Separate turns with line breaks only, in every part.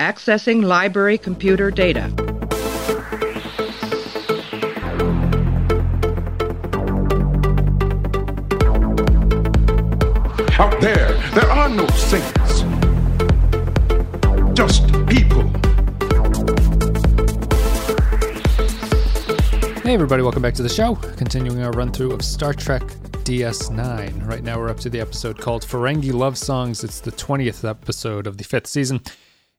Accessing library computer data.
Out there, there are no saints. Just people.
Hey, everybody, welcome back to the show. Continuing our run through of Star Trek DS9. Right now, we're up to the episode called Ferengi Love Songs. It's the 20th episode of the fifth season.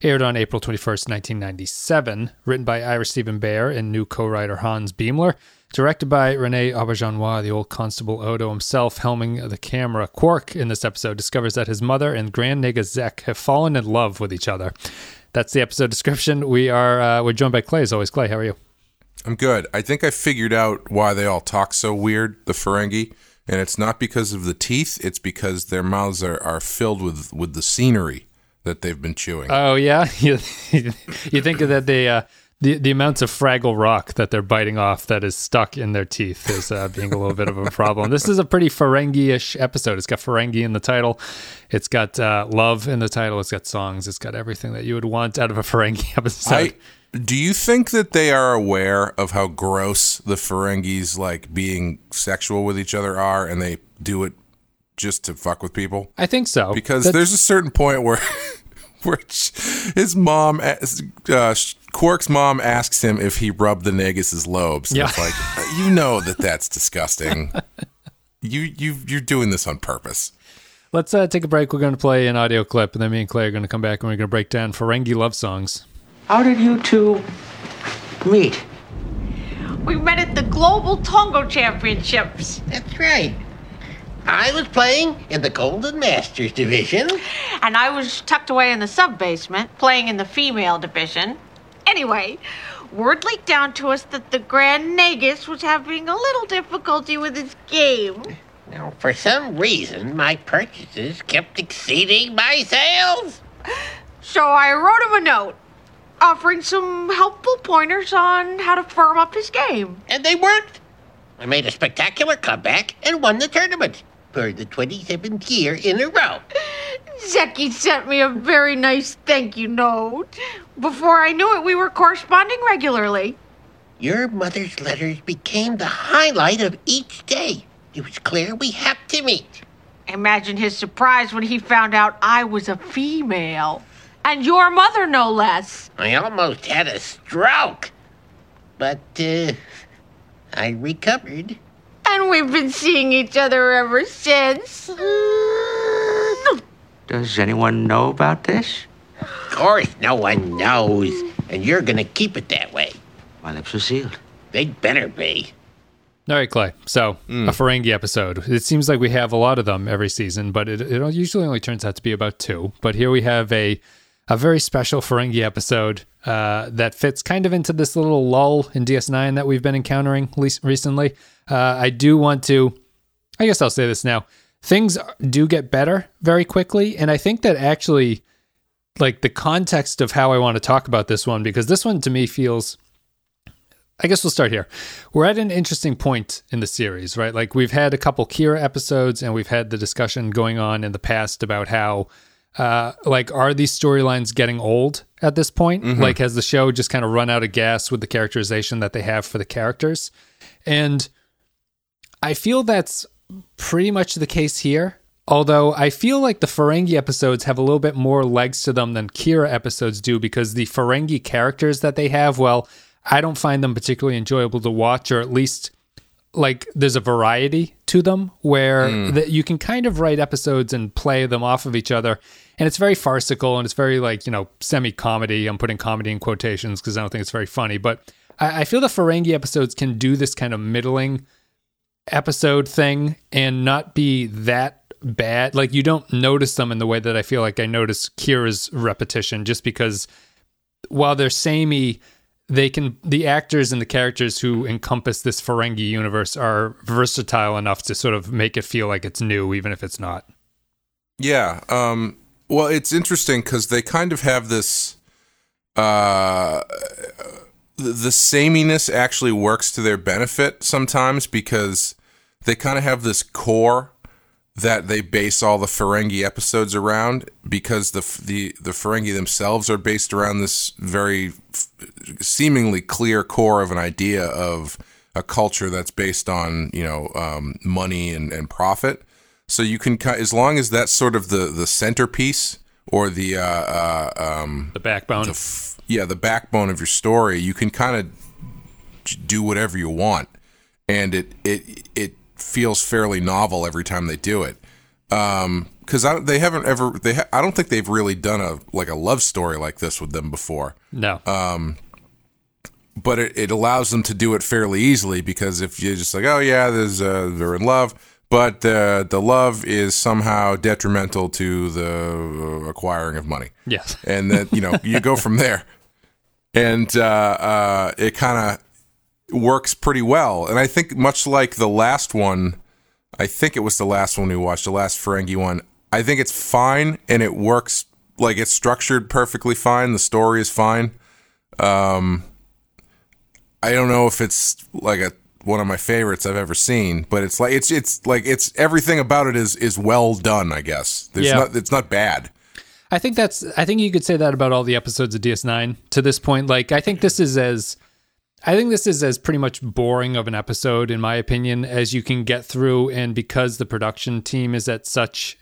Aired on April 21st, 1997. Written by Ira Stephen Behr and new co writer Hans Beimler. Directed by Rene Auberjonois, the old Constable Odo himself, helming the camera. Quark, in this episode, discovers that his mother and Grand Nagus Zek have fallen in love with each other. That's the episode description. We are uh, we're joined by Clay as always. Clay, how are you?
I'm good. I think I figured out why they all talk so weird, the Ferengi, and it's not because of the teeth. It's because their mouths are, are filled with with the scenery that they've been chewing.
Oh yeah, you, you think that they uh, the the amounts of Fraggle Rock that they're biting off that is stuck in their teeth is uh, being a little bit of a problem. This is a pretty Ferengi-ish episode. It's got Ferengi in the title. It's got uh, love in the title. It's got songs. It's got everything that you would want out of a Ferengi episode.
I, do you think that they are aware of how gross the Ferengis like being sexual with each other are, and they do it just to fuck with people?
I think so
Because
That's-
there's a certain point where, where his mom, uh, Quark's mom, asks him if he rubbed the Nagus's lobes.
Yeah.
It's like you know that that's disgusting. you you you're doing this on purpose.
Let's uh, take a break. We're going to play an audio clip, and then me and Clay are going to come back and we're going to break down Ferengi love songs.
How did you two meet?
We met at the Global Tongo Championships.
That's right. I was playing in the Golden Masters division.
And I was tucked away in the sub basement, playing in the female division. Anyway, word leaked down to us that the Grand Nagus was having a little difficulty with his game.
Now, for some reason, my purchases kept exceeding my sales.
So I wrote him a note, offering some helpful pointers on how to firm up his game.
And they worked. I made a spectacular comeback and won the tournament for the 27th year in a row.
Zeki sent me a very nice thank you note. Before I knew it, we were corresponding regularly.
Your mother's letters became the highlight of each day. It was clear we had to meet.
Imagine his surprise when he found out I was a female. And your mother, no less.
I almost had a stroke. But, uh, I recovered.
And we've been seeing each other ever since.
Does anyone know about this?
Of course, no one knows. And you're gonna keep it that way.
My lips are sealed.
They'd better be.
All right, Clay. So,
Hmm.
a Ferengi episode. It seems like we have a lot of them every season, but it, it usually only turns out to be about two. But here we have a a very special Ferengi episode uh, that fits kind of into this little lull in DS9 that we've been encountering recently. Uh, I do want to, I guess I'll say this now. Things do get better very quickly, and I think that actually, like the context of how I want to talk about this one, because this one to me feels I guess we'll start here. We're at an interesting point in the series, right? Like we've had a couple Kira episodes and we've had the discussion going on in the past about how uh like are these storylines getting old at this point? Mm-hmm. Like has the show just kind of run out of gas with the characterization that they have for the characters? And I feel that's pretty much the case here. Although I feel like the Ferengi episodes have a little bit more legs to them than Kira episodes do because the Ferengi characters that they have, well, I don't find them particularly enjoyable to watch, or at least like there's a variety to them where mm. that you can kind of write episodes and play them off of each other. And it's very farcical and it's very like, you know, semi comedy. I'm putting comedy in quotations because I don't think it's very funny. But I, I feel the Ferengi episodes can do this kind of middling episode thing and not be that bad. Like you don't notice them in the way that I feel like I notice Kira's repetition just because while they're samey, they can the actors and the characters who encompass this Ferengi universe are versatile enough to sort of make it feel like it's new, even if it's not.
Yeah. Um, well, it's interesting because they kind of have this. Uh, the, sameness actually works to their benefit sometimes because they kind of have this core that they base all the Ferengi episodes around because the the the Ferengi themselves are based around this very f- seemingly clear core of an idea of a culture that's based on you know um, money and, and profit. So you can ki- as long as that's sort of the the centerpiece or the uh, uh, um,
The backbone.
the f- yeah the backbone of your story, you can kind of do whatever you want, and it it it feels fairly novel every time they do it. Um, because I they haven't ever they ha- I don't think they've really done a like a love story like this with them before.
no.
Um, But it, it allows them to do it fairly easily because if you're just like, oh yeah, there's uh, they're in love, but uh, the love is somehow detrimental to the uh, acquiring of money.
yes.
and then you know you go from there and uh, uh, it kind of works pretty well and i think much like the last one i think it was the last one we watched the last ferengi one i think it's fine and it works like it's structured perfectly fine the story is fine um i don't know if it's like a one of my favorites i've ever seen but it's like it's it's like it's everything about it is is well done i guess there's
Yeah.
not it's not bad
I think that's. I think you could say that about all the episodes of DS9 to this point. Like, I think this is as. I think this is as pretty much boring of an episode, in my opinion, as you can get through. And because the production team is at such,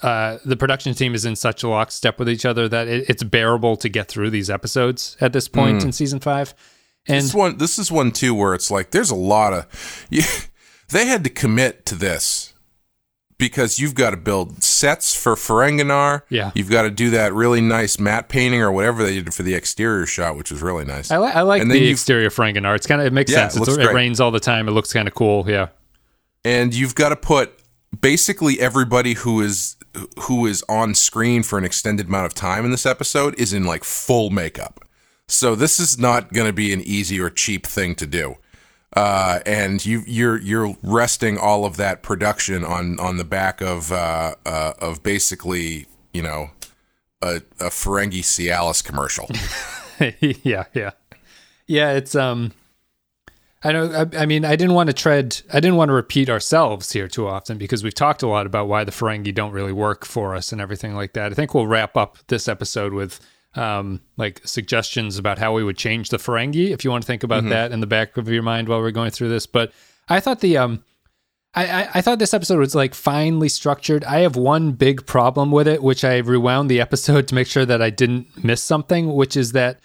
uh, the production team is in such lockstep with each other that it, it's bearable to get through these episodes at this point in season five. And
this one this is one too where it's like there's a lot of you, they had to commit to this because you've got to build sets for Ferenginar.
Yeah.
You've got to do that really nice matte painting or whatever they did for the exterior shot, which was really nice.
I, li- I like
And
the exterior Ferenginar. It's kind of it makes
Yeah,
sense.
it
it rains all the time. It looks kind of cool. Yeah.
and you've got to put basically everybody who is who is on screen for an extended amount of time in this episode is in like full makeup. So this is not going to be an easy or cheap thing to do. Uh, and you you're you're resting all of that production on on the back of uh, uh, of basically you know a, a Ferengi Cialis commercial.
yeah, yeah, yeah. It's um, I know. I, I mean, I didn't want to tread. I didn't want to repeat ourselves here too often because we've talked a lot about why the Ferengi don't really work for us and everything like that. I think we'll wrap up this episode with um, like suggestions about how we would change the Ferengi if you want to think about that in the back of your mind while we're going through this. But I thought the um. I, I, I thought this episode was like finely structured. I have one big problem with it, which I rewound the episode to make sure that I didn't miss something, which is that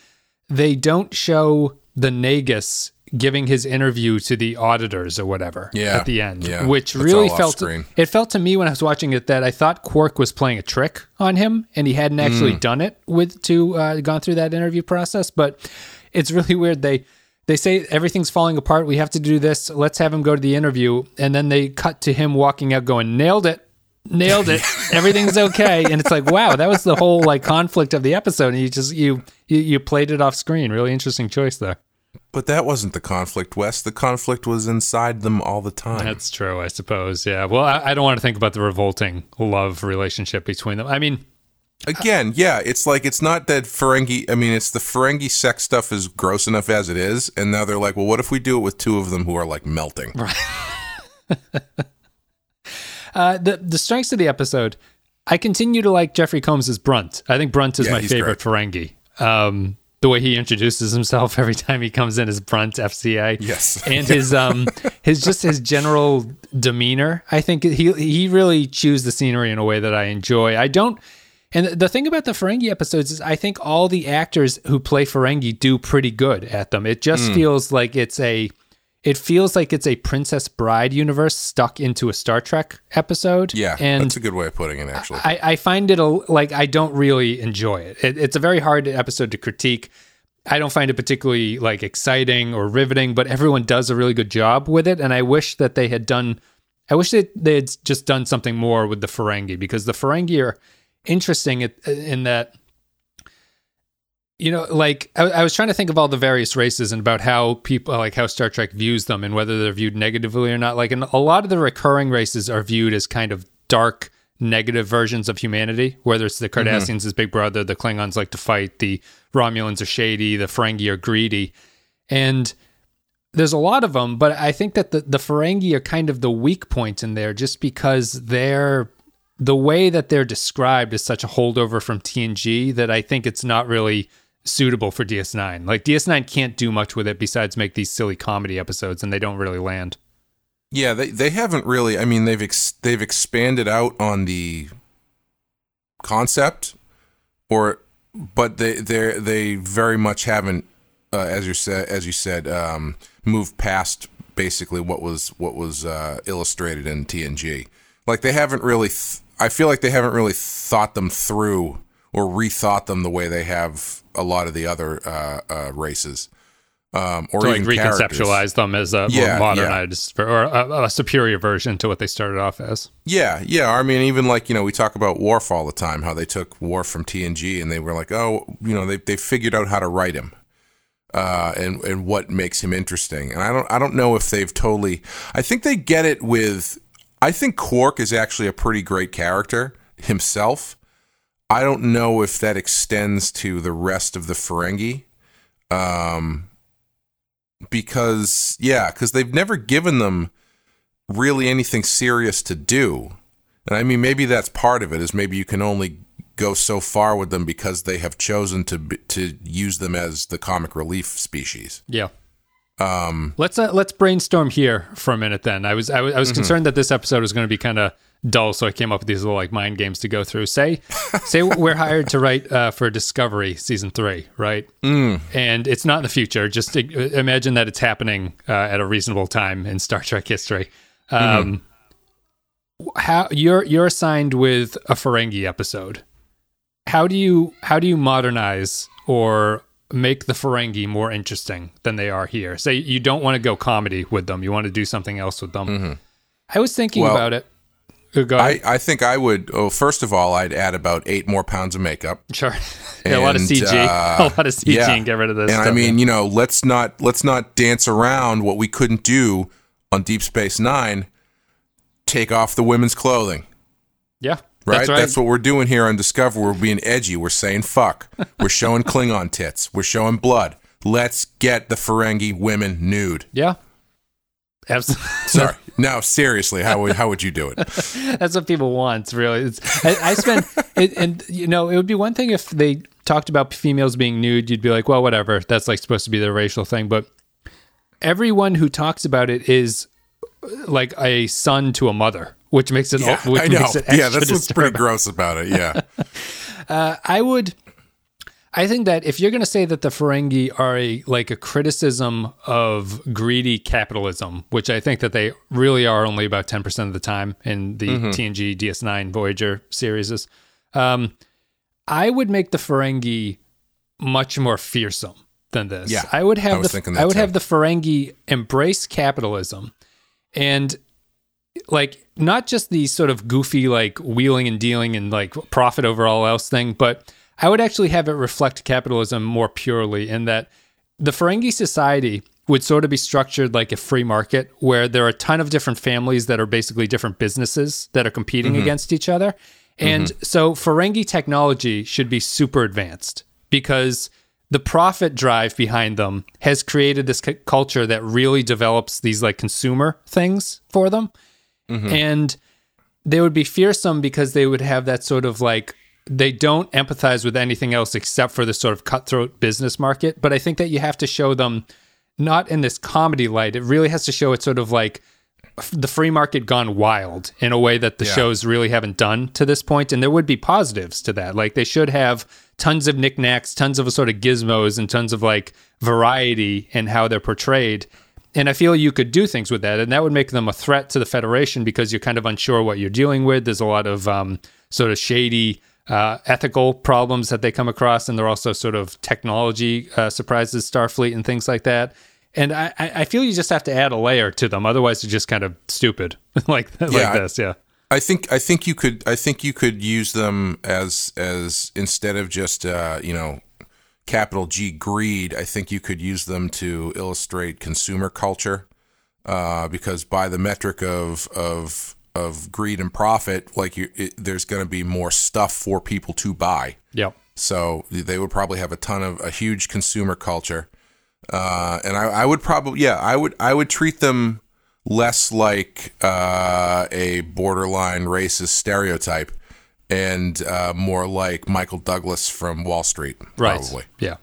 they don't show the Nagus giving his interview to the auditors or whatever
Yeah,
at the end,
yeah.
which really felt it felt to me when I was watching it that I thought Quark was playing a trick on him and he hadn't actually
Mm.
done it with to uh, gone through that interview process. But it's really weird. They they say everything's falling apart. We have to do this. Let's have him go to the interview, and then they cut to him walking out, going, "Nailed it." Nailed it. Everything's okay, and it's like, wow, that was the whole like conflict of the episode, and you just you you, you played it off screen. Really interesting choice there.
But that wasn't the conflict, Wes. The conflict was inside them all the time.
That's true, I suppose. Yeah. Well, I, I don't want to think about the revolting love relationship between them. I mean,
Again, yeah, it's like it's not that Ferengi. I mean, it's the Ferengi sex stuff is gross enough as it is, and now they're like, well, what if we do it with two of them who are like melting?
uh, the the strengths of the episode, I continue to like Jeffrey Combs as Brunt. I think Brunt is
Yeah,
my favorite Ferengi. Um, the way he introduces himself every time he comes in is Brunt FCA.
Yes.
and his um his just his general demeanor. I think he he really chews the scenery in a way that I enjoy. I don't. And the thing about the Ferengi episodes is, I think all the actors who play Ferengi do pretty good at them. It just feels like it's a, it feels like it's a Princess Bride universe stuck into a Star Trek episode.
Yeah,
and
that's a good way of putting it. Actually,
I, I find it a, like I don't really enjoy it. it. It's a very hard episode to critique. I don't find it particularly like exciting or riveting, but everyone does a really good job with it. And I wish that they had done. I wish that they had just done something more with the Ferengi because the Ferengi are interesting in that. You know, like I, I was trying to think of all the various races and about how people, like how Star Trek views them and whether they're viewed negatively or not. Like, and a lot of the recurring races are viewed as kind of dark, negative versions of humanity. Whether it's the mm-hmm. Cardassians as Big Brother, the Klingons like to fight, the Romulans are shady, the Ferengi are greedy, and there's a lot of them, but I think that the the Ferengi are kind of the weak point in there, just because they're the way that they're described is such a holdover from TNG that I think it's not really suitable for DS9. Like DS9 can't do much with it besides make these silly comedy episodes, and they don't really land.
Yeah, they they haven't really. I mean, they've ex- they've expanded out on the concept, or but they they they very much haven't, uh, as you said as you said, um, moved past basically what was what was uh, illustrated in TNG. Like they haven't really. Th- I feel like they haven't really thought them through or rethought them the way they have a lot of the other uh, uh, races. Um, or
like
even characters.
reconceptualize them as a
Yeah,
more modernized or a, a superior version to what they started off as.
Yeah, yeah. I mean, even like you know, we talk about Worf all the time. How they took Worf from TNG, and they were like, oh, you know, they they figured out how to write him, uh, and and what makes him interesting. And I don't I don't know if they've totally. I think they get it with. I think Quark is actually a pretty great character himself. I don't know if that extends to the rest of the Ferengi. Um, because yeah, because they've never given them really anything serious to do. And I mean, maybe that's part of it. Is maybe you can only go so far with them because they have chosen to to use them as the comic relief species.
Yeah. Um, let's uh, let's brainstorm here for a minute. Then I was I was, I was concerned that this episode was going to be kind of dull, so I came up with these little like mind games to go through. Say say we're hired to write uh, for Discovery season three, right? Mm. And it's not in the future. Just imagine that it's happening uh, at a reasonable time in Star Trek history. Um, How you're you're assigned with a Ferengi episode. How do you how do you modernize or make the Ferengi more interesting than they are here? Say you don't want to go comedy with them. You want to do something else with them. I was thinking
Well,
about it. Go
I. I think I would. Oh, first of all, I'd add about eight more pounds of makeup.
sure. yeah, a lot of CG.
uh,
a lot of CG
yeah.
and get rid of this.
And I mean, you know, let's not let's not dance around what we couldn't do on Deep Space Nine. Take off the women's clothing.
yeah,
Right?
That's right.
what we're doing here on Discover. We're being edgy. We're saying fuck. We're showing Klingon tits. We're showing blood. Let's get the Ferengi women nude.
yeah. Absolutely.
Sorry. no, seriously, how would how would you do it?
That's what people want, really. It's, I, I spend, it, and you know, it would be one thing if they talked about females being nude. You'd be like, well, whatever. That's like supposed to be the racial thing. But everyone who talks about it is uh, like a son to a mother, which makes it,
Yeah,
which
I know.
makes it
Yeah, that's what's pretty gross about it. Yeah.
Uh, I would. I think that if you're going to say that the Ferengi are a like a criticism of greedy capitalism, which I think that they really are only about 10% of the time in the TNG DS9 Voyager series, um, I would make the Ferengi much more fearsome than this.
Yeah,
I would have
I
the I would
too.
have the Ferengi embrace capitalism and like not just the sort of goofy like wheeling and dealing and like profit over all else thing, but I would actually have it reflect capitalism more purely in that the Ferengi society would sort of be structured like a free market where there are a ton of different families that are basically different businesses that are competing mm-hmm. against each other. And mm-hmm. so Ferengi technology should be super advanced because the profit drive behind them has created this cu- culture that really develops these like consumer things for them. Mm-hmm. And they would be fearsome because they would have that sort of like they don't empathize with anything else except for this sort of cutthroat business market. But I think that you have to show them not in this comedy light. It really has to show it sort of like the free market gone wild in a way that the
Yeah.
shows really haven't done to this point. And there would be positives to that. Like they should have tons of knickknacks, tons of sort of gizmos, and tons of like variety in how they're portrayed. And I feel you could do things with that, and that would make them a threat to the Federation because you're kind of unsure what you're dealing with. There's a lot of um, sort of shady uh, ethical problems that they come across, and they're also sort of technology uh, surprises, Starfleet, and things like that. And I, I feel you just have to add a layer to them, otherwise they're just kind of stupid, like like
Yeah, I-
this. Yeah,
I think I think you could I think you could use them as as instead of just uh, you know capital G greed. I think you could use them to illustrate consumer culture uh, because by the metric of of of greed and profit, like you, it, there's going to be more stuff for people to buy.
yep.
So they would probably have a ton of a huge consumer culture. uh, and I, I would probably yeah I would I would treat them less like uh, a borderline racist stereotype and uh, more like Michael Douglas from Wall Street,
Right.
probably.
Yeah.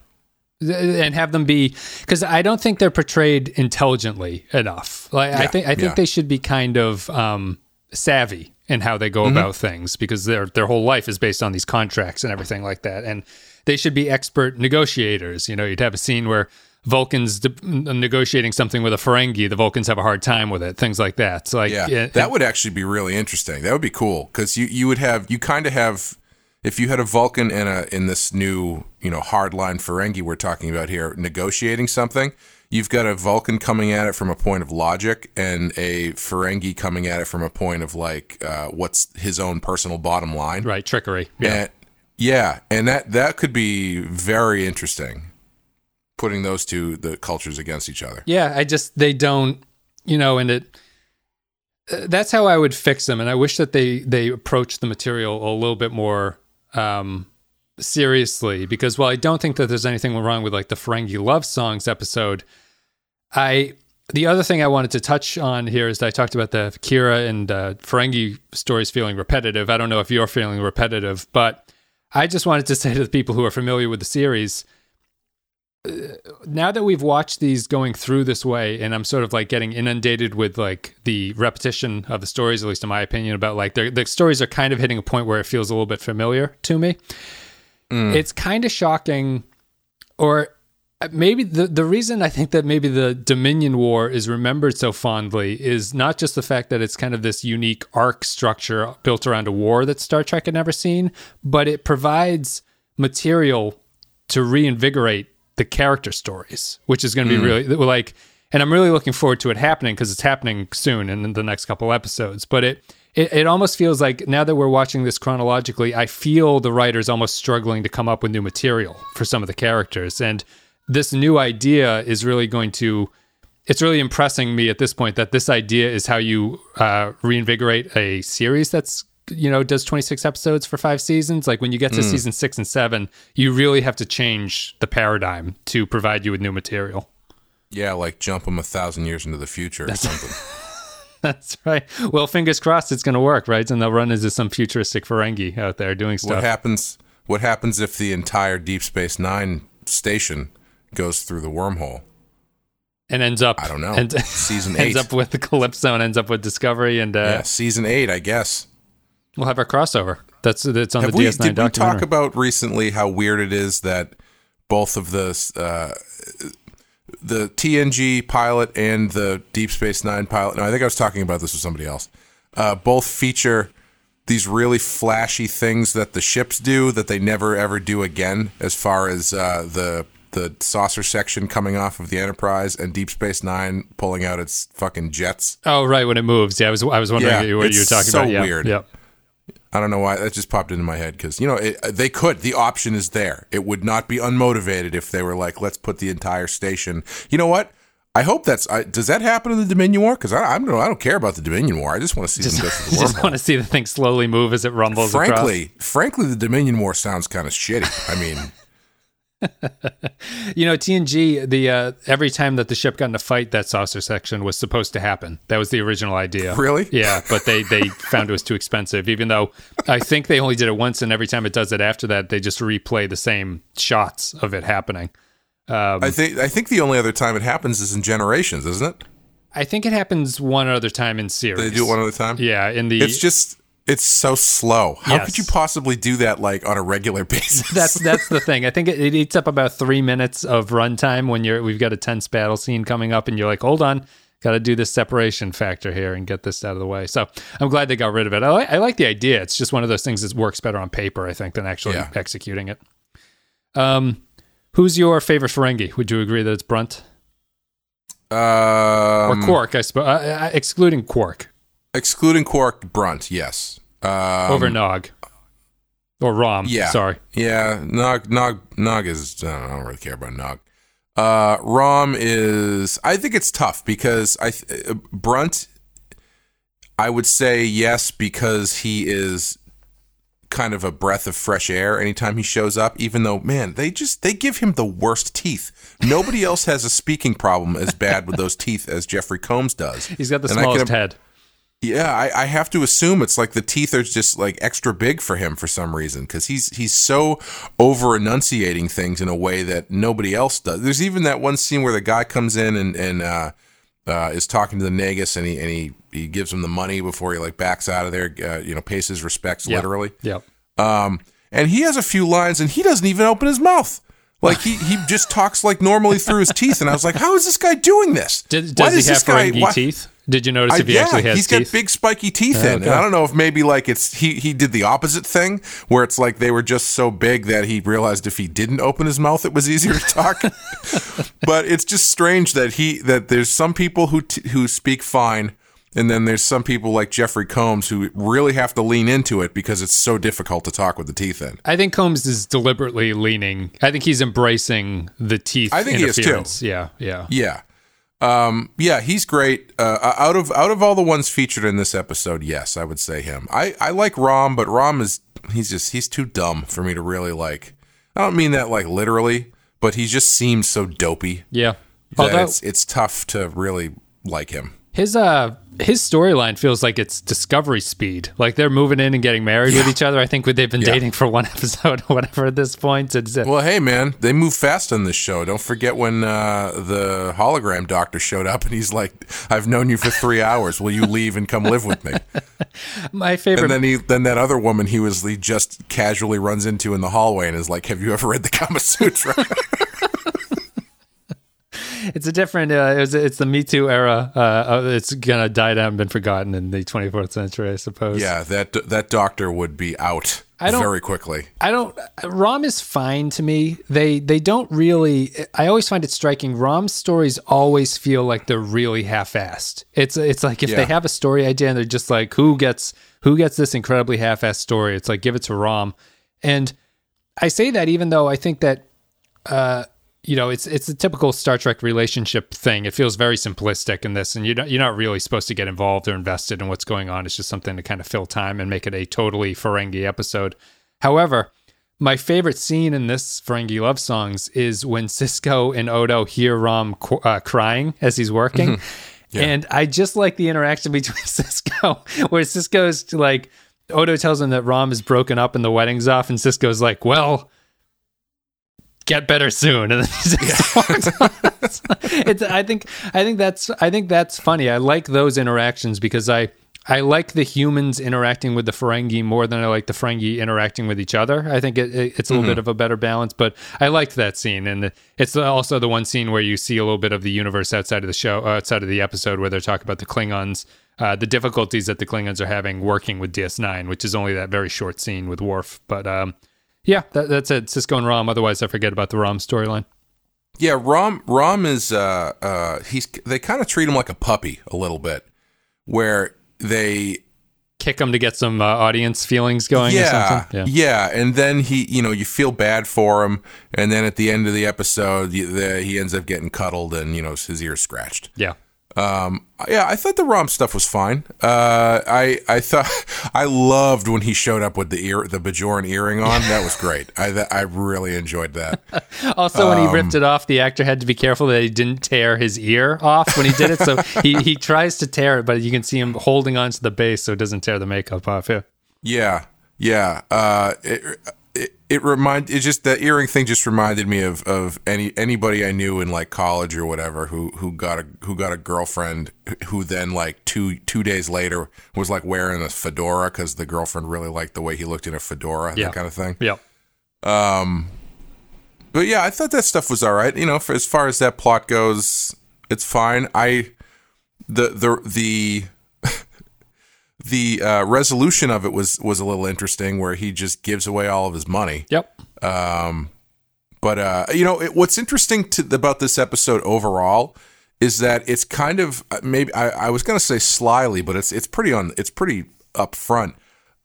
And have them be because I don't think they're portrayed intelligently enough. Like I think I think
yeah.
they should be kind of um, savvy in how they go
Mm-hmm.
about things because their their whole life is based on these contracts and everything like that. And they should be expert negotiators. You know, you'd have a scene where Vulcans de- negotiating something with a Ferengi, the Vulcans have a hard time with it. Things like that. So like
Yeah,
yeah,
that would actually be really interesting. That would be cool because you you would have you kind of have if you had a Vulcan in a in this new you know hardline Ferengi we're talking about here negotiating something. You've got a Vulcan coming at it from a point of logic, and a Ferengi coming at it from a point of like uh, what's his own personal bottom line.
right trickery. Yeah.
And, yeah, and that that could be very interesting. Putting those two the cultures against each other.
Yeah, I just they don't, you know, and it. uh, That's how I would fix them, and I wish that they they approach the material a little bit more um, seriously. Because while I don't think that there's anything wrong with like the Ferengi love songs episode, I the other thing I wanted to touch on here is that I talked about the Kira and uh, Ferengi stories feeling repetitive. I don't know if you're feeling repetitive, but I just wanted to say to the people who are familiar with the series now that we've watched these going through this way and i'm sort of like getting inundated with like the repetition of the stories at least in my opinion about like the stories are kind of hitting a point where it feels a little bit familiar to me it's kind of shocking or uh, maybe the, the reason i think that maybe the dominion war is remembered so fondly is not just the fact that it's kind of this unique arc structure built around a war that star trek had never seen but it provides material to reinvigorate the character stories, which is going to be really like, and I'm really looking forward to it happening because it's happening soon in the next couple episodes. But it, it it almost feels like now that we're watching this chronologically, I feel the writers almost struggling to come up with new material for some of the characters, and this new idea is really going to. It's really impressing me at this point that this idea is how you uh, reinvigorate a series that's you know does 26 episodes for five seasons like when you get to season six and seven you really have to change the paradigm to provide you with new material
Yeah, like jump them a thousand years into the future or something.
that's right well fingers crossed it's going to work right and they'll run into some futuristic ferengi out there doing stuff.
What happens? What happens if the entire Deep Space Nine station goes through the wormhole?
and ends up
I don't know.
and,
Season
ends up with the calypso and ends up with discovery and uh,
yeah, season eight, I guess.
we'll have our crossover that's that's on
Have
the
we?
ds9
Did we talk about recently how weird it is that both of the uh, the TNG pilot and the Deep Space Nine pilot? No, I think I was talking about this with somebody else. Uh, both feature these really flashy things that the ships do that they never ever do again, as far as uh, the the saucer section coming off of the Enterprise and Deep Space Nine pulling out its fucking jets.
oh right when it moves yeah i was i was wondering
Yeah,
what you were talking
so
about yeah
weird.
yeah
I don't know why that just popped into my head because you know it, uh, they could. The option is there. It would not be unmotivated if they were like, let's put the entire station. You know what? I hope that's. I, does that happen in the Dominion War? Because I, I don't. I don't care about the Dominion War. I just want to see them go through the
just want to see the thing slowly move as it rumbles across.
frankly, frankly, the Dominion War sounds kind of shitty. I mean,
You know, TNG, the uh, every time that the ship got in a fight, that saucer section was supposed to happen. That was the original idea.
Really?
Yeah, but they they found it was too expensive. Even though I think they only did it once, and every time it does it after that, they just replay the same shots of it happening.
I think I think the only other time it happens is in Generations, isn't it?
I think it happens one other time in series.
They do it one other time.
Yeah, in the
It's just it's so slow. How
Yes.
could you possibly do that like on a regular basis?
that's that's the thing. I think it, it eats up about three minutes of runtime when you're we've got a tense battle scene coming up, and you're like, hold on, got to do this separation factor here and get this out of the way. So I'm glad they got rid of it. I, li- I like the idea. It's just one of those things that works better on paper, I think, than actually
Yeah.
executing it. Um, who's your favorite Ferengi? Would you agree that it's Brunt or
um,
Quark? I suppose, uh, uh, excluding Quark
excluding Quark, Brunt, yes. Um,
over Nog or Rom.
Yeah.
sorry.
Yeah, Nog Nog Nog is I don't, I don't really care about Nog. Uh, Rom is I think it's tough because I th- uh, Brunt I would say yes because he is kind of a breath of fresh air anytime he shows up. Even though, man, they just they give him the worst teeth. Nobody else has a speaking problem as bad with those teeth as Jeffrey Combs does.
He's got the
And I can-
smallest head.
Yeah, I, I have to assume it's like the teeth are just like extra big for him for some reason because he's he's so over enunciating things in a way that nobody else does. There's even that one scene where the guy comes in and and uh, uh, is talking to the Nagus and he and he he gives him the money before he like backs out of there. Uh, you know, pays his respects
Yep.
literally.
Yep.
Um, and he has a few lines and he doesn't even open his mouth. Like he, he just talks like normally through his teeth, and I was like, "How is this guy doing this?
Did,
Why
does he have
this guy-
Ferengi
why-
teeth? Did you notice
I-
if he
yeah,
actually has
he's
teeth?
got big spiky teeth in, and I don't know if maybe like it's he he did the opposite thing where it's like they were just so big that he realized if he didn't open his mouth, it was easier to talk. but it's just strange that he that there's some people who t- who speak fine, and then there's some people like Jeffrey Combs who really have to lean into it because it's so difficult to talk with the teeth in.
I think Combs is deliberately leaning. I think he's embracing the teeth.
I think he is, too.
interference. Yeah, yeah.
Yeah. Um, yeah, he's great. Uh, out of out of all the ones featured in this episode, yes, I would say him. I, I like Rom, but Rom is he's just he's too dumb for me to really like. I don't mean that like literally, but he just seems so dopey
Yeah.
that
Although
it's it's tough to really like him.
His uh his storyline feels like it's discovery speed. Like they're moving in and getting married with each other. I think they've been
Yeah.
dating for one episode or whatever at this point. It's, uh,
Well, hey man, they move fast on this show. Don't forget when uh, the hologram doctor showed up and he's like, "I've known you for three hours. Will you leave and come live with me?"
my favorite
And then he, then that other woman he was he just casually runs into in the hallway and is like, "Have you ever read the Kama Sutra?"
It's a different uh, it's, it's the me too era uh, uh, it's gonna die down and been forgotten in the 24th century i suppose
yeah, that that doctor would be out
I don't-
very quickly.
I don't. Rom is fine to me. They they don't really. I always find it striking. Rom's stories always feel like they're really half-assed. It's it's like if
Yeah.
they have a story idea and they're just like, who gets who gets this incredibly half-assed story? It's like give it to Rom. And I say that even though I think that uh, you know it's it's a typical Star Trek relationship thing. It feels very simplistic in this, and you're not, you're not really supposed to get involved or invested in what's going on. It's just something to kind of fill time and make it a totally Ferengi episode. However, my favorite scene in this Ferengi love songs is when Sisko and Odo hear Rom qu- uh, crying as he's working. And I just like the interaction between Sisko, where Sisko's like, Odo tells him that Rom is broken up and the wedding's off, and Sisko's like, well, get better soon. And then he just walks on. it's i think i think that's i think that's funny. I like those interactions because i i like the humans interacting with the ferengi more than i like the ferengi interacting with each other. I think it, it- it's a little bit of a better balance but i liked that scene. And it's also the one scene where you see a little bit of the universe outside of the show outside of the episode where they're talking about the klingons uh, the difficulties that the klingons are having working with ds9 which is only that very short scene with Worf. but um yeah, that, that's it. Sisko and Rom. Otherwise, I forget about the Rom storyline.
Yeah, Rom Rom is uh uh he's they kind of treat him like a puppy a little bit, where they
Kick him to get some uh, audience feelings going or
yeah,
something.
yeah, and then he, you know, you feel bad for him, and then at the end of the episode, you, the, he ends up getting cuddled and you know his ears scratched.
Yeah.
Um, yeah, I thought the Rom stuff was fine. Uh, I I thought I loved when he showed up with the ear, the Bajoran earring on. That was great. I I really enjoyed that.
Also, when he ripped
Um,
it off, the actor had to be careful that he didn't tear his ear off when he did it. So he, he tries to tear it, but you can see him holding onto the base so it doesn't tear the makeup off. Yeah.
Yeah, yeah. Uh, it, it remind it just the earring thing just reminded me of of any anybody I knew in like college or whatever who who got a who got a girlfriend who then like two two days later was like wearing a fedora because the girlfriend really liked the way he looked in a fedora
Yeah.
that kind of thing.
yeah
Um, but yeah, I thought that stuff was all right. You know, for as far as that plot goes, it's fine. I the the the the uh, resolution of it was was a little interesting, where he just gives away all of his money.
Yep.
Um, but uh, you know, it, what's interesting to, about this episode overall is that it's kind of uh, maybe I, I was going to say slyly, but it's it's pretty on it's pretty upfront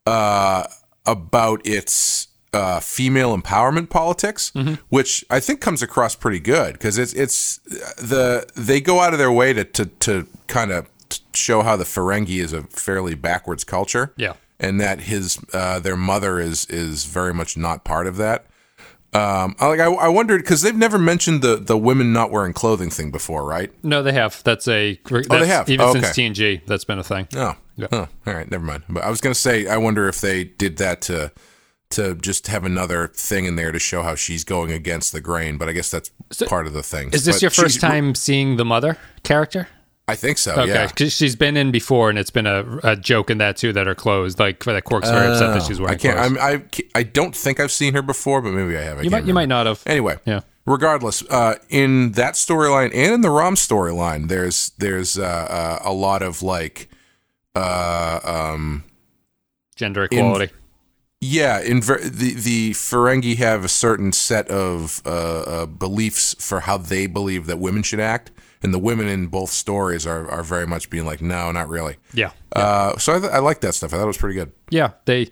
uh, about its uh, female empowerment politics, which I think comes across pretty good because it's it's the they go out of their way to to to kind of show how the Ferengi is a fairly backwards culture.
Yeah.
and that his uh, their mother is is very much not part of that. Um, I- like I, I wondered because they've never mentioned the the women not wearing clothing thing before, right?
No, they have. That's a. That's,
Oh, they have?
Even
Oh,
since
okay.
TNG, that's been a thing.
Oh,
Yeah.
Huh. all right, never mind. But I was gonna say, I wonder if they did that to to just have another thing in there to show how she's going against the grain. But I guess that's part of the thing.
Is this
But
your first time seeing the mother character?
I think so.
Okay,
Yeah.
because she's been in before, and it's been a, a joke in that too that are closed. Like for that Quark's very upset that she's
Oh,
wearing
I can't. I'm, I I don't think I've seen her before, but maybe I have. I
you might you might not have.
Anyway,
Yeah.
Regardless, uh, in that storyline and in the Rom storyline, there's there's uh, uh, a lot of like, uh, um,
Gender equality.
yeah, in ver- the the Ferengi have a certain set of uh, uh, beliefs for how they believe that women should act, and the women in both stories are, are very much being like, no, not really.
yeah.
Uh, so I, th- I like that stuff. I thought it was pretty good.
Yeah, they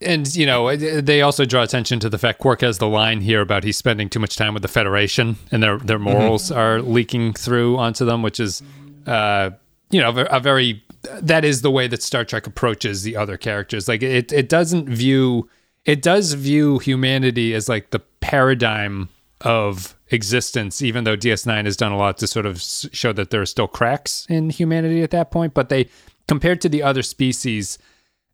and you know they also draw attention to the fact Quark has the line here about he's spending too much time with the Federation and their their morals are leaking through onto them, which is uh, you know a very that is the way that Star Trek approaches the other characters. Like it it doesn't view it does view humanity as like the paradigm of existence, even though DS9 has done a lot to sort of show that there are still cracks in humanity at that point. But they, compared to the other species,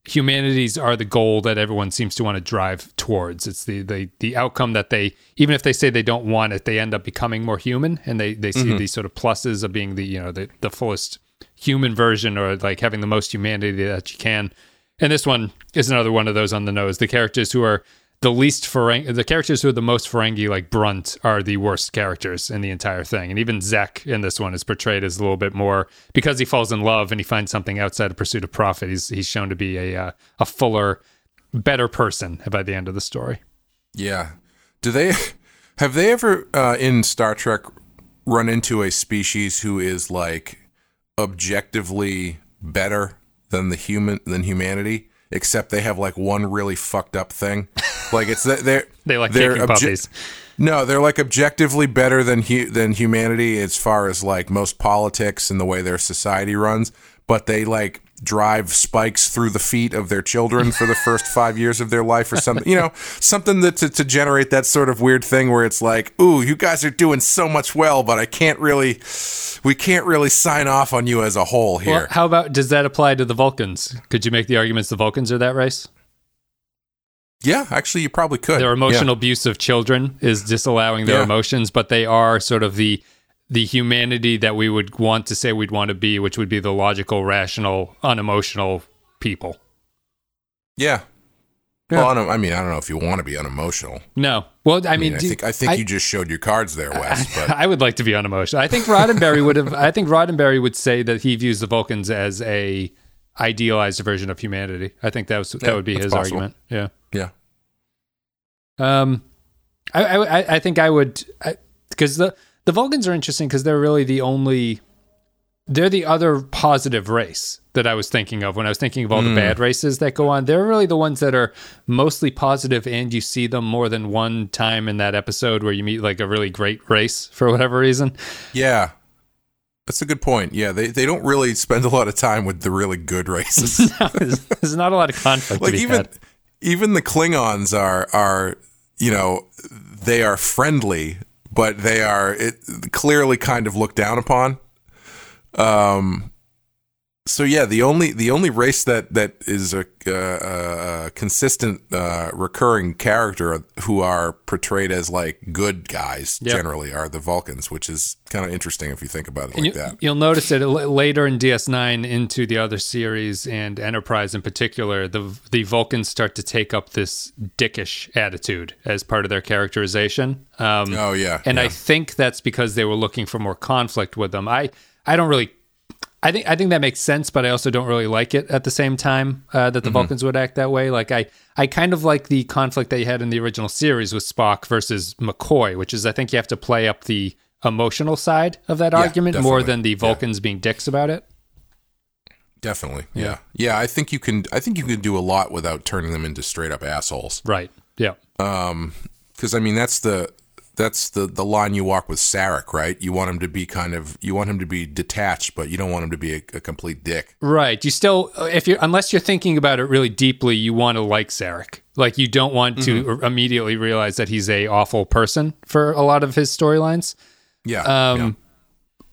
humanities are the goal that everyone seems to want to drive towards. It's the the the outcome that they even if they say they don't want it, they end up becoming more human and they they see mm-hmm. these sort of pluses of being the you know the the fullest human version or like having the most humanity that you can. And this one is another one of those on the nose. The characters who are the least Ferengi, the characters who are the most Ferengi, like Brunt, are the worst characters in the entire thing. And even Zek in this one is portrayed as a little bit more because he falls in love and he finds something outside of pursuit of profit. He's he's shown to be a uh, a fuller, better person by the end of the story.
Yeah. Do they have they ever uh, in Star Trek run into a species who is like objectively better than the human than humanity, except they have like one really fucked up thing? Like it's that they're
They like
they're
kicking puppies.
No, they're like objectively better than hu- than humanity as far as like most politics and the way their society runs, but they like drive spikes through the feet of their children for the first five years of their life or something. You know, something that to, to generate that sort of weird thing where it's like, ooh, you guys are doing so much well, but I can't really, we can't really sign off on you as a whole here.
Well, how about does that apply to the Vulcans? Could you make the arguments the Vulcans are that race?
Yeah, actually, you probably could.
their emotional
Yeah.
abuse of children is disallowing their
Yeah.
emotions, but they are sort of the the humanity that we would want to say we'd want to be, which would be the logical, rational, unemotional people.
Yeah. Well, I, don't, I mean, I don't know if you want to be unemotional.
No, well, I
I
mean,
mean, I think I think you just showed your cards there, Wes. But
I would like to be unemotional. I think Roddenberry would have. I think Roddenberry would say that he views the Vulcans as a idealized version of humanity. I think that was that
Yeah,
would be his
possible.
argument. Yeah. Um, I I, I- think I would because the the Vulcans are interesting because they're really the only they're the other positive race that I was thinking of when I was thinking of all the bad races that go on. They're really the ones that are mostly positive, and you see them more than one time in that episode where you meet like a really great race for whatever reason.
yeah. That's a good point. Yeah, they, they don't really spend a lot of time with the really good races.
there's, there's not a lot of conflict.
like even
had.
even the Klingons are are you know they are friendly, but they are it, clearly kind of looked down upon. Um. So yeah, the only the only race that that is a, uh, a consistent uh, recurring character who are portrayed as like good guys
Yep.
generally are the Vulcans, which is kind of interesting if you think about it
And
like
you,
that.
You'll notice it later in DS9 into the other series and Enterprise in particular. The the Vulcans start to take up this dickish attitude as part of their characterization. Um,
Oh yeah,
and
yeah.
I think that's because they were looking for more conflict with them. I I don't really. I think I think that makes sense, but I also don't really like it at the same time uh, that the Vulcans would act that way. Like I, I kind of like the conflict that you had in the original series with Spock versus McCoy, which is I think you have to play up the emotional side of that argument more than the Vulcans being dicks about it.
Definitely. Yeah. yeah. I think you can I think you can do a lot without turning them into straight up assholes.
Right. Yeah.
Um, Cuz I mean that's the that's the the line you walk with Sarek, right? You want him to be kind of you want him to be detached, but you don't want him to be a, a complete dick.
Right. You still, if you're, unless you're thinking about it really deeply, you want to like Sarek. Like you don't want to immediately realize that he's a awful person for a lot of his storylines.
Yeah.
Um,
yeah.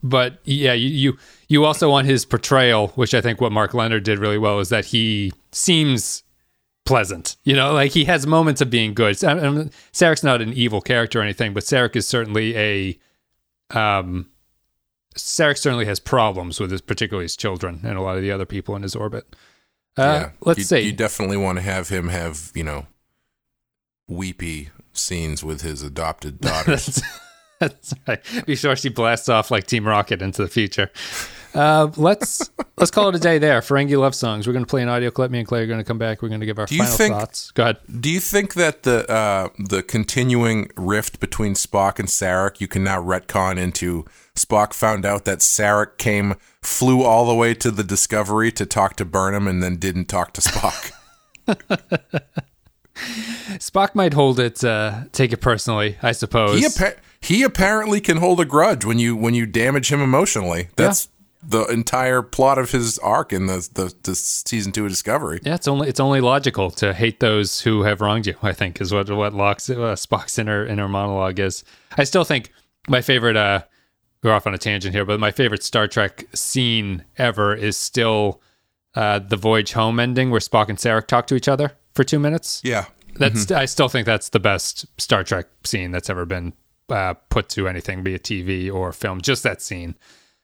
But yeah, you, you you also want his portrayal, which I think what Mark Lenard did really well is that he seems pleasant. You know, like he has moments of being good. I mean, Sarek's not an evil character or anything, but Sarek is certainly a um Sarek certainly has problems with his particularly his children and a lot of the other people in his orbit. Uh,
yeah.
let's
you,
see.
You definitely want to have him have you know weepy scenes with his adopted daughters.
That's, that's right. Be sure she blasts off like Team Rocket into the future. Uh, let's let's call it a day there. Ferengi love songs. We're going to play an audio clip. Me and Clay are going to come back. We're going to give our
Do you
final
think-
thoughts. Go ahead.
Do you think that the uh, the continuing rift between Spock and Sarek you can now retcon into Spock found out that Sarek came flew all the way to the Discovery to talk to Burnham and then didn't talk to Spock?
Spock might hold it, uh, take it personally. I suppose.
he appa- he apparently can hold a grudge when you when you damage him emotionally. That's the entire plot of his arc in the the, the season two of Discovery.
Yeah, it's only it's only logical to hate those who have wronged you. I think is what what Locke's, uh, Spock's inner inner monologue is. I still think my favorite. uh We're off on a tangent here, but my favorite Star Trek scene ever is still uh the Voyage Home ending, where Spock and Sarek talk to each other for two minutes.
Yeah.
That's I still think that's the best Star Trek scene that's ever been uh, put to anything, be it TV or film. Just that scene.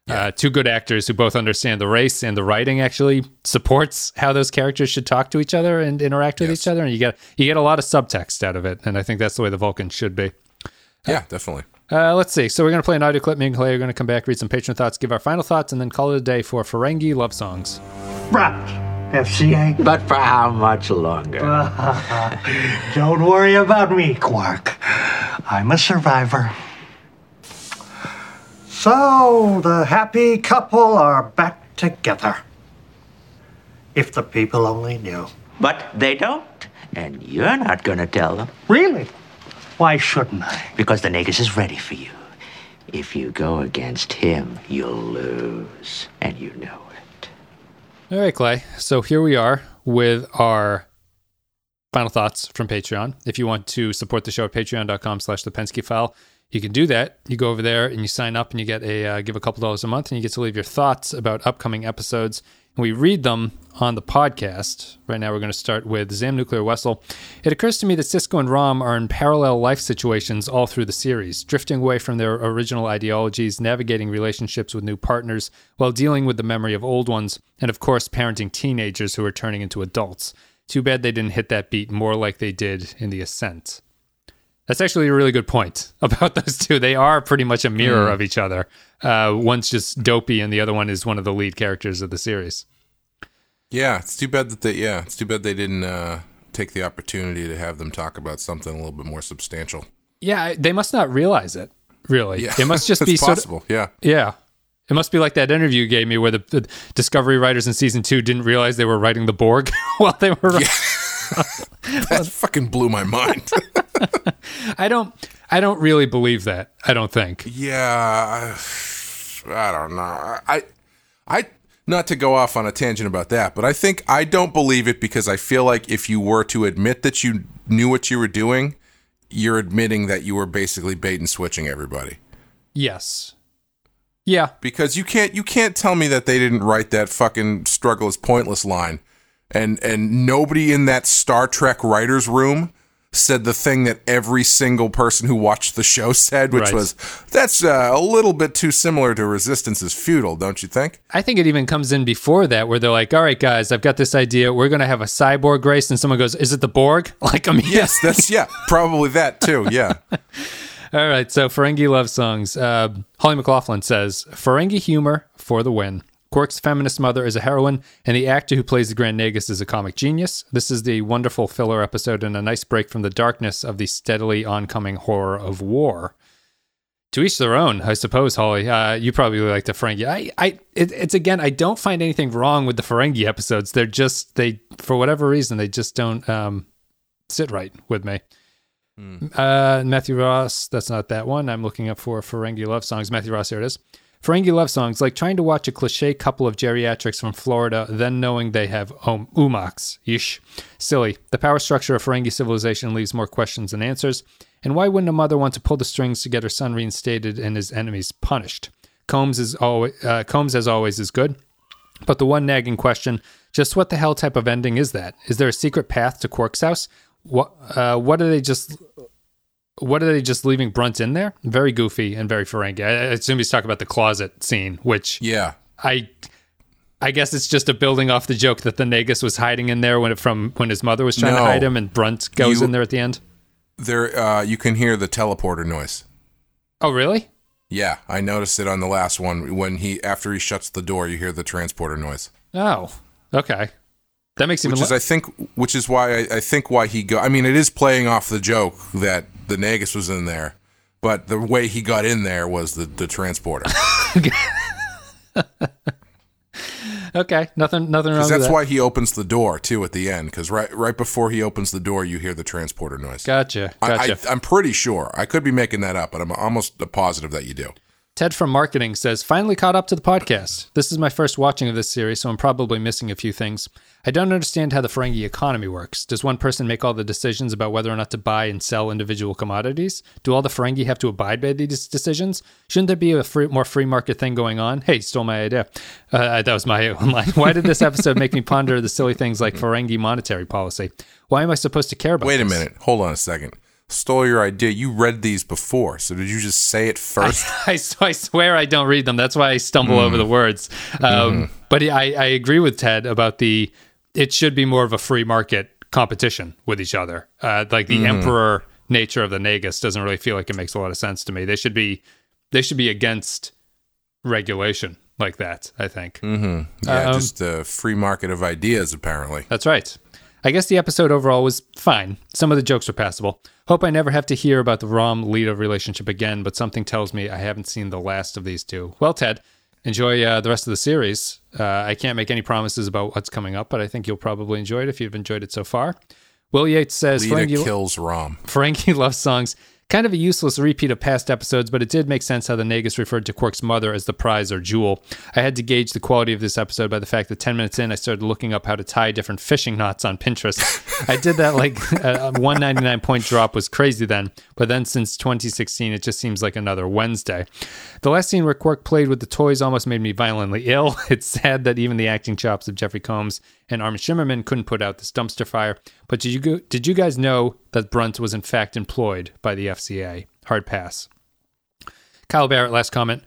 Uh, two good actors who both understand the race and the writing actually supports how those characters should talk to each other and interact with
Yes.
each other, and you get you get a lot of subtext out of it, and I think that's the way the Vulcans should be.
Yeah, definitely.
Uh, let's see. So we're gonna play an audio clip. Me and Clay are gonna come back, read some patron thoughts, give our final thoughts, and then call it a day for Ferengi love songs.
Right. FCA.
But for how much longer?
Don't worry about me, Quark. I'm a survivor. So, the happy couple are back together. If the people only knew.
But they don't. And you're not gonna tell them.
Really? Why shouldn't I?
Because the Nagus is ready for you. If you go against him, you'll lose. And you know it.
All right, Clay. So here we are with our final thoughts from Patreon. If you want to support the show at patreon.com slash the Pensky file, you can do that. You go over there and you sign up and you get a uh, give a couple dollars a month and you get to leave your thoughts about upcoming episodes. And we read them on the podcast. Right now we're going to start with Zam Nuclear Wessel. It occurs to me that Sisko and Rom are in parallel life situations all through the series, drifting away from their original ideologies, navigating relationships with new partners while dealing with the memory of old ones, and of course parenting teenagers who are turning into adults. Too bad they didn't hit that beat more like they did in The Ascent. That's actually a really good point about those two. They are pretty much a mirror of each other. Uh, one's just dopey, and the other one is one of the lead characters of the series.
Yeah, it's too bad that they. Yeah, it's too bad they didn't uh, take the opportunity to have them talk about something a little bit more substantial.
Yeah, they must not realize it. Really,
Yeah,
it must just be sort of
possible. yeah,
yeah. It must be like that interview you gave me where the, the Discovery writers in season two didn't realize they were writing the Borg while they were. writing.
that fucking blew my mind.
I don't. I don't really believe that. I don't think.
yeah, I, I don't know. I, I, not to go off on a tangent about that, but I think I don't believe it because I feel like if you were to admit that you knew what you were doing, you're admitting that you were basically bait and switching everybody.
Yes. Yeah.
because you can't you can't tell me that they didn't write that fucking struggle is pointless line and and nobody in that Star Trek writers room said the thing that every single person who watched the show said which
Right.
was that's uh, a little bit too similar to resistance is futile don't you think
I think it even comes in before that, where they're like, "All right, guys, I've got this idea. We're going to have a cyborg race," and someone goes, "Is it the Borg?" Like, I mean,
yes that's yeah probably that too yeah
All right, so Ferengi love songs. Uh, Holly McLaughlin says Ferengi humor for the win. Quark's feminist mother is a heroine, and the actor who plays the Grand Nagus is a comic genius. This is the wonderful filler episode and a nice break from the darkness of the steadily oncoming horror of war. To each their own, I suppose. Holly, uh, you probably like the Ferengi. I, I, it, it's again, I don't find anything wrong with the Ferengi episodes. They're just they, for whatever reason, they just don't um, sit right with me. Uh, Matthew Ross, that's not that one. I'm looking up for Ferengi love songs. Matthew Ross, here it is. Ferengi love songs, like trying to watch a cliche couple of geriatrics from Florida, then knowing they have um. Yeesh. Silly. The power structure of Ferengi civilization leaves more questions than answers. And why wouldn't a mother want to pull the strings to get her son reinstated and his enemies punished? Combs is always uh, Combs as always is good, but the one nagging question: just what the hell type of ending is that? Is there a secret path to Quark's house? What uh, what are they just what are they just leaving Brunt in there? Very goofy and very Ferengi. I, I assume he's talking about the closet scene, which
Yeah.
I I guess it's just a building off the joke that the Nagus was hiding in there when it, from when his mother was trying to hide him, and Brunt goes
You-
in there at the end.
There, uh, you can hear the teleporter noise.
Oh, really?
Yeah, I noticed it on the last one when he after he shuts the door, you hear the transporter noise.
Oh, okay. That makes even
Which is,
le-
I think, which is why I, I think why he go. I mean, it is playing off the joke that the Nagus was in there, but the way he got in there was the the transporter.
okay. Nothing. Nothing wrong
that's
that.
why he opens the door too at the end. Because right right before he opens the door, you hear the transporter noise.
Gotcha.
I,
Gotcha.
I, I'm pretty sure. I could be making that up, but I'm almost positive that you do.
Ted from marketing says, finally caught up to the podcast. This is my first watching of this series, so I'm probably missing a few things. I don't understand how the Ferengi economy works. Does one person make all the decisions about whether or not to buy and sell individual commodities? Do all the Ferengi have to abide by these decisions? Shouldn't there be a free, more free market thing going on? Hey, stole my idea. Uh, that was my own line. Why did this episode make me ponder the silly things like Ferengi monetary policy? Why am I supposed to care about
Wait a
this?
minute. Hold on a second. Stole your idea. You read these before, so did you just say it first?
I, I swear I don't read them. That's why I stumble over the words. Um, But I, I agree with Ted about the. It should be more of a free market competition with each other. Uh, like the emperor nature of the Nagus doesn't really feel like it makes a lot of sense to me. They should be they should be against regulation like that. I think.
yeah,
Um,
just a free market of ideas, apparently.
That's right. I guess the episode overall was fine. Some of the jokes were passable. Hope I never have to hear about the Rom Leeta relationship again, but something tells me I haven't seen the last of these two. Well, Ted, enjoy uh, the rest of the series. Uh, I can't make any promises about what's coming up, but I think you'll probably enjoy it if you've enjoyed it so far. Will Yates says
Leeta
Ferengi,
kills Rom.
Ferengi love songs. Kind of a useless repeat of past episodes, but it did make sense how the Nagus referred to Quark's mother as the prize or jewel. I had to gauge the quality of this episode by the fact that 10 minutes in, I started looking up how to tie different fishing knots on Pinterest. I did that like a 199 point drop was crazy then, but then since 2016, it just seems like another Wednesday. The last scene where Quark played with the toys almost made me violently ill. It's sad that even the acting chops of Jeffrey Combs and Armin Shimerman couldn't put out this dumpster fire. But did you go, did you guys know that Brunt was in fact employed by the FCA? Hard pass. Kyle Barrett, last comment.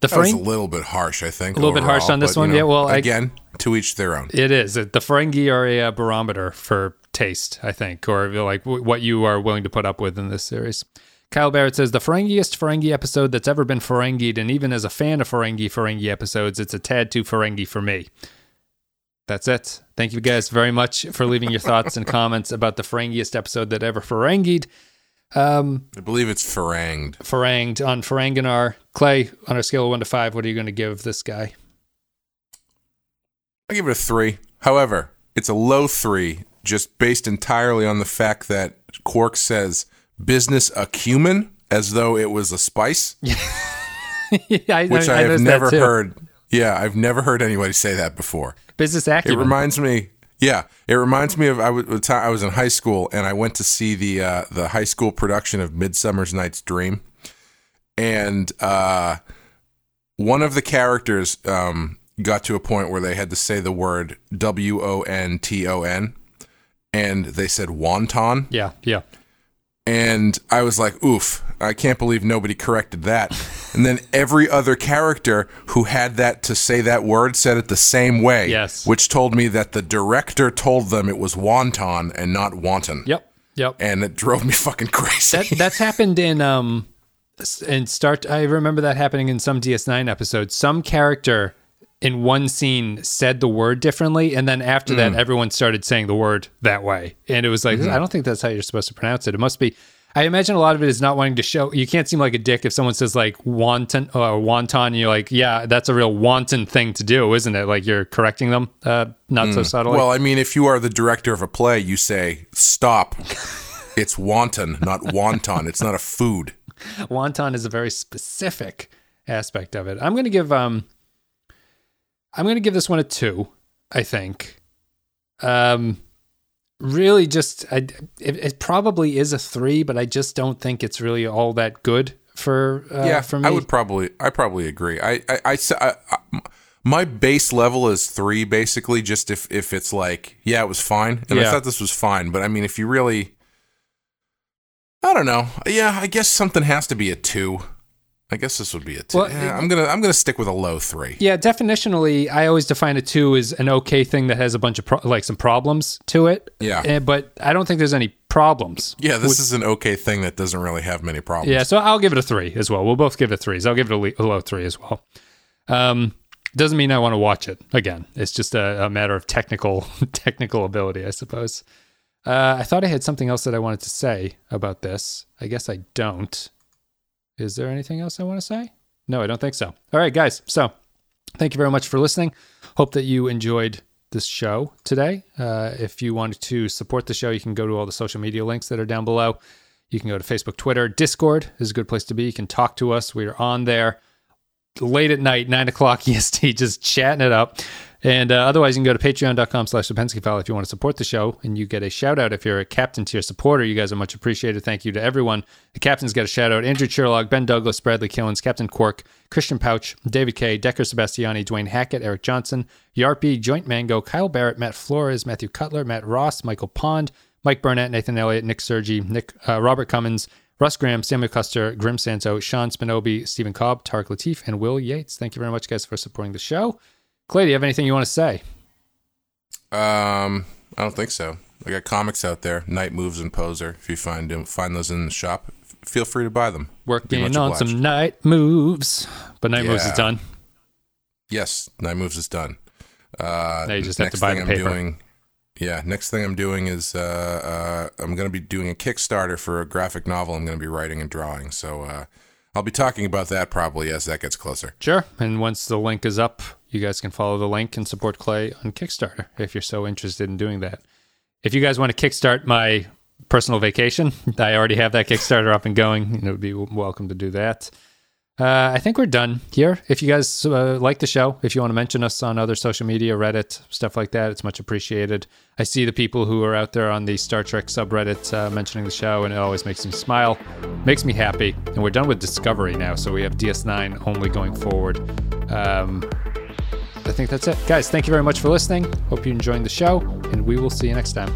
The
That was a little bit harsh, I think.
A little bit harsh on this
but, you
one,
know,
yeah, well, I-
again, to each their own.
it is the Ferengi are a uh, barometer for taste, I think, or like w- what you are willing to put up with in this series. Kyle Barrett says the Ferengiest Ferengi episode that's ever been Ferengied, and even as a fan of Ferengi Ferengi episodes, it's a tad too Ferengi for me. That's it. Thank you guys very much for leaving your thoughts and comments about the Ferengiest episode that ever Ferengied. Um,
I believe it's Feranged.
Feranged on Ferenginar. Clay, on a scale of one to five, what are you going to give this guy?
I give it a three. However, it's a low three, just based entirely on the fact that Quark says business acumen as though it was a spice,
yeah, I,
which I, have
noticed that
never heard. Yeah, I've never heard anybody say that before.
Business
It reminds me. Yeah, it reminds me of I was I was in high school and I went to see the uh, the high school production of Midsummer's Night's Dream, and uh, one of the characters um, got to a point where they had to say the word W O N T O N, and they said wonton,
yeah, yeah.
and I was like, oof, I can't believe nobody corrected that. And then every other character who had that to say that word said it the same way.
Yes.
Which told me that the director told them it was wanton and not wanton.
Yep. Yep.
And it drove me fucking crazy.
That that's happened in um in start I remember that happening in some DS9 episodes. Some character in one scene said the word differently and then after that everyone started saying the word that way. And it was like I don't think that's how you're supposed to pronounce it. It must be I imagine a lot of it is not wanting to show. You can't seem like a dick if someone says like wanton or wonton. And you're like, yeah, that's a real wanton thing to do, isn't it? Like you're correcting them, uh, not so subtly.
well, I mean, if you are the director of a play, you say stop. It's wanton, not wanton. It's not a food.
Wanton is a very specific aspect of it. I'm going to give um I'm going to give this one a 2, I think. Um really just I, it, it probably is a 3, but I just don't think it's really all that good for uh,
yeah,
for me.
I would probably, I probably agree. I, I, I, I- I- my base level is three, basically. Just if, if it's like, yeah, it was fine, and I thought this was fine, but I mean, if you really, I don't know. Yeah, I guess something has to be a two. I guess this would be a two.
Well,
Yeah, I'm gonna, I'm gonna stick with a low three.
Yeah, definitionally, I always define a two as an okay thing that has a bunch of pro- like some problems to it.
Yeah.
Eh, but I don't think there's any problems.
Yeah, this is an okay thing that doesn't really have many problems.
Yeah, so I'll give it a three as well. We'll both give it threes. I'll give it a, le- a low three as well. Um, doesn't mean I want to watch it again. It's just a, a matter of technical technical ability, I suppose. Uh, I thought I had something else that I wanted to say about this. I guess I don't. Is there anything else I want to say? No, I don't think so. All right, guys. So thank you very much for listening. Hope that you enjoyed this show today. Uh, if you wanted to support the show, you can go to all the social media links that are down below. You can go to Facebook, Twitter, Discord is a good place to be. You can talk to us. We're on there late at night, nine o'clock EST, just chatting it up. And uh, otherwise, you can go to patreon.com slash the Pensky file if you want to support the show, and you get a shout out if you're a captain tier supporter. You guys are much appreciated. Thank you to everyone. The captains get a shout out Andrew Sherlock, Ben Douglas, Bradley Killens, Captain Quark, Christian Pouch, David K, Decker Sebastiani, Dwayne Hackett, Eric Johnson, Yarpy, Joint Mango, Kyle Barrett, Matt Flores, Matthew Cutler, Matt Ross, Michael Pond, Mike Burnett, Nathan Elliott, Nick Sergi, Nick uh, Robert Cummins, Russ Graham, Samuel Custer, Grim Santo, Sean Spinobi, Stephen Cobb, Tarek Latif, and Will Yates. Thank you very much, guys, for supporting the show. Clay, do you have anything you want to say?
Um, I don't think so. I got comics out there, Night Moves and Poser. If you find them, find those in the shop, feel free to buy them.
Working on
obliged.
some night moves, but night moves is done.
Yes, Night Moves is done. Uh,
Now you just have to buy the
I'm
paper.
doing, yeah, next thing I'm doing is uh, uh, I'm going to be doing a Kickstarter for a graphic novel. I'm going to be writing and drawing. So uh, I'll be talking about that probably as that gets closer.
Sure. And once the link is up, you guys can follow the link and support Clay on Kickstarter if you're so interested in doing that. If you guys want to kickstart my personal vacation, I already have that Kickstarter up and going. and it would be welcome to do that. Uh, I think we're done here. If you guys uh, like the show, if you want to mention us on other social media, Reddit, stuff like that, it's much appreciated. I see the people who are out there on the Star Trek subreddit uh, mentioning the show, and it always makes me smile, makes me happy. And we're done with Discovery now, so we have DS9 only going forward. Um, I think that's it. Guys, thank you very much for listening. Hope you're enjoying the show, and we will see you next time.